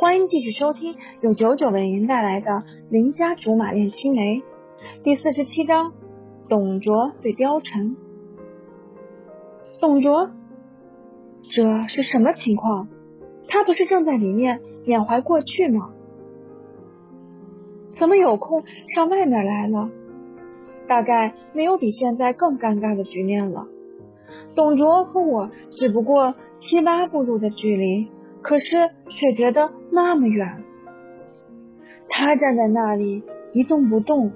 欢迎继续收听由九九为您带来的《邻家竹马恋青梅》第四十七章：董卓对貂蝉。董卓，这是什么情况？他不是正在里面缅怀过去吗？怎么有空上外面来了？大概没有比现在更尴尬的局面了。董卓和我只不过七八步路的距离。可是却觉得那么远，他站在那里一动不动，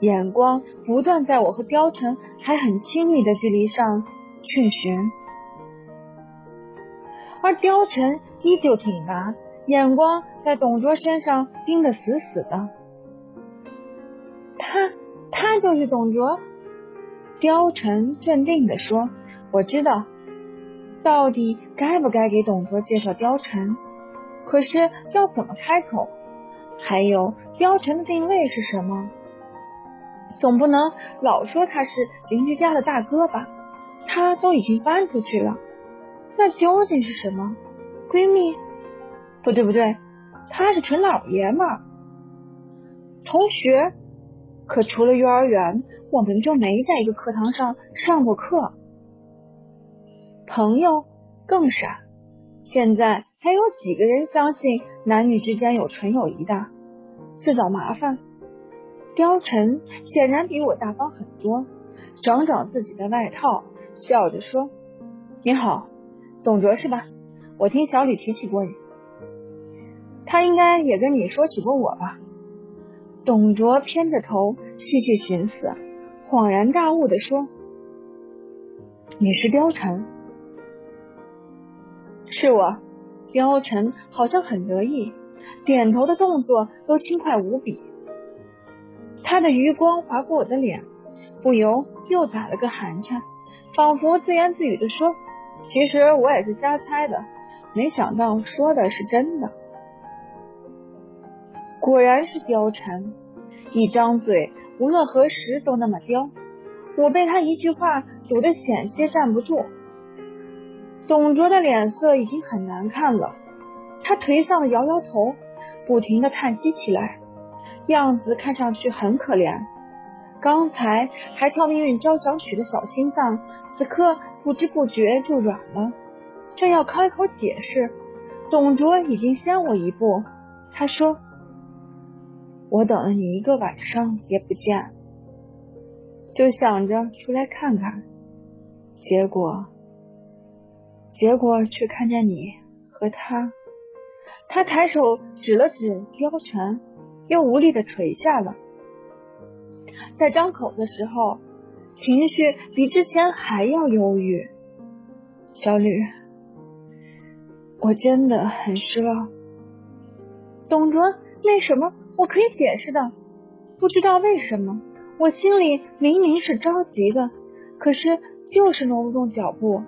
眼光不断在我和貂蝉还很亲密的距离上去寻，而貂蝉依旧挺拔，眼光在董卓身上盯得死死的。他，他就是董卓。貂蝉镇定地说：“我知道。”到底该不该给董卓介绍貂蝉？可是要怎么开口？还有貂蝉的定位是什么？总不能老说他是邻居家的大哥吧？他都已经搬出去了，那究竟是什么？闺蜜？不对不对，他是纯老爷们儿。同学？可除了幼儿园，我们就没在一个课堂上上过课。朋友更傻，现在还有几个人相信男女之间有纯友谊的？自找麻烦。貂蝉显然比我大方很多，整整自己的外套，笑着说：“你好，董卓是吧？我听小李提起过你，他应该也跟你说起过我吧？”董卓偏着头，细细寻思，恍然大悟的说：“你是貂蝉。”是我，貂蝉好像很得意，点头的动作都轻快无比。他的余光划过我的脸，不由又打了个寒颤，仿佛自言自语的说：“其实我也是瞎猜的，没想到说的是真的。”果然是貂蝉，一张嘴无论何时都那么刁，我被他一句话堵得险些站不住。董卓的脸色已经很难看了，他颓丧的摇摇头，不停的叹息起来，样子看上去很可怜。刚才还跳命运交响曲的小心脏，此刻不知不觉就软了。正要开口解释，董卓已经先我一步，他说：“我等了你一个晚上也不见，就想着出来看看，结果……”结果却看见你和他，他抬手指了指貂蝉，又无力的垂下了。在张口的时候，情绪比之前还要忧郁。小吕，我真的很失望。董卓，那什么？我可以解释的。不知道为什么，我心里明明是着急的，可是就是挪不动脚步。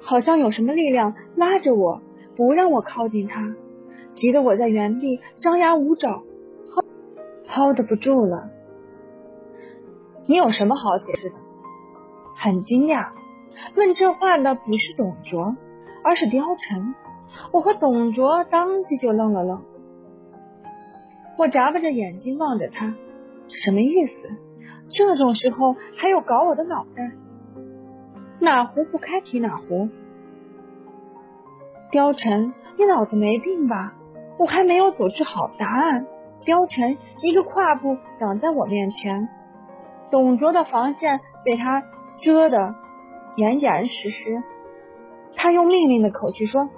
好像有什么力量拉着我，不让我靠近他，急得我在原地张牙舞爪，hold 不住了。你有什么好解释的？很惊讶，问这话的不是董卓，而是貂蝉。我和董卓当即就愣了愣。我眨巴着眼睛望着他，什么意思？这种时候还有搞我的脑袋？哪壶不开提哪壶。貂蝉，你脑子没病吧？我还没有组织好答案，貂蝉一个跨步挡在我面前，董卓的防线被他遮得严严实实。他用命令的口气说：“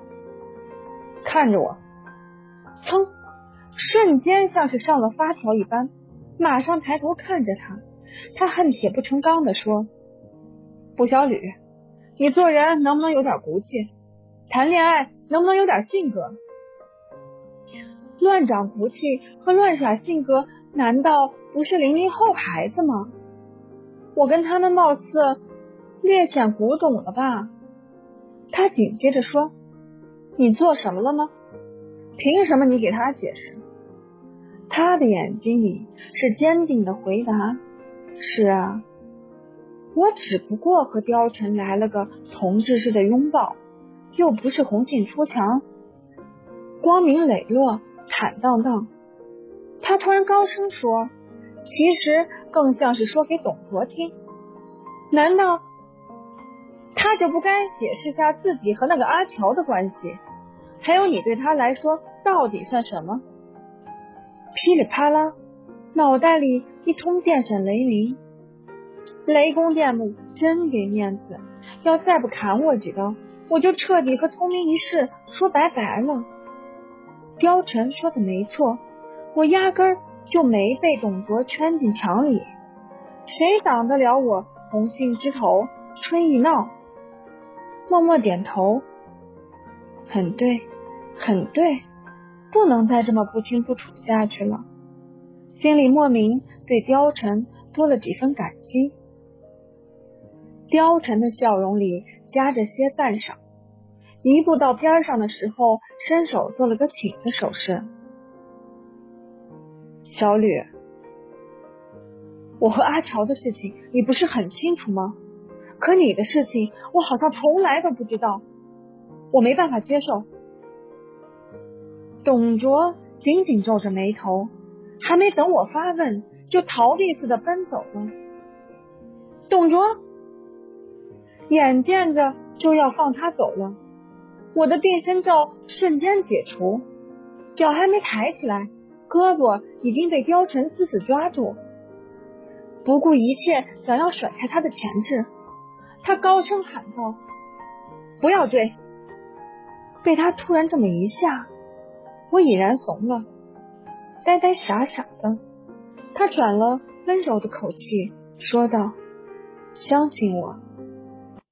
看着我。”噌，瞬间像是上了发条一般，马上抬头看着他。他恨铁不成钢的说。不小吕，你做人能不能有点骨气？谈恋爱能不能有点性格？乱长骨气和乱耍性格，难道不是零零后孩子吗？我跟他们貌似略显古董了吧？他紧接着说：“你做什么了吗？凭什么你给他解释？”他的眼睛里是坚定的回答：“是啊。”我只不过和貂蝉来了个同志式的拥抱，又不是红杏出墙，光明磊落、坦荡荡。他突然高声说：“其实更像是说给董卓听。难道他就不该解释下自己和那个阿乔的关系？还有你对他来说到底算什么？”噼里啪啦，脑袋里一通电闪雷鸣。雷公电母真给面子，要再不砍我几刀，我就彻底和聪明一世说拜拜了。貂蝉说的没错，我压根就没被董卓圈进墙里，谁挡得了我红杏枝头春意闹？默默点头，很对，很对，不能再这么不清不楚下去了。心里莫名对貂蝉多了几分感激。貂蝉的笑容里夹着些赞赏，一步到边上的时候，伸手做了个请的手势。小吕，我和阿乔的事情你不是很清楚吗？可你的事情我好像从来都不知道，我没办法接受。董卓紧紧皱着眉头，还没等我发问，就逃避似的奔走了。董卓。眼见着就要放他走了，我的变身咒瞬间解除，脚还没抬起来，胳膊已经被貂蝉死死抓住，不顾一切想要甩开他的钳制。他高声喊道：“不要追！”被他突然这么一下，我已然怂了，呆呆傻傻的。他转了温柔的口气说道：“相信我。”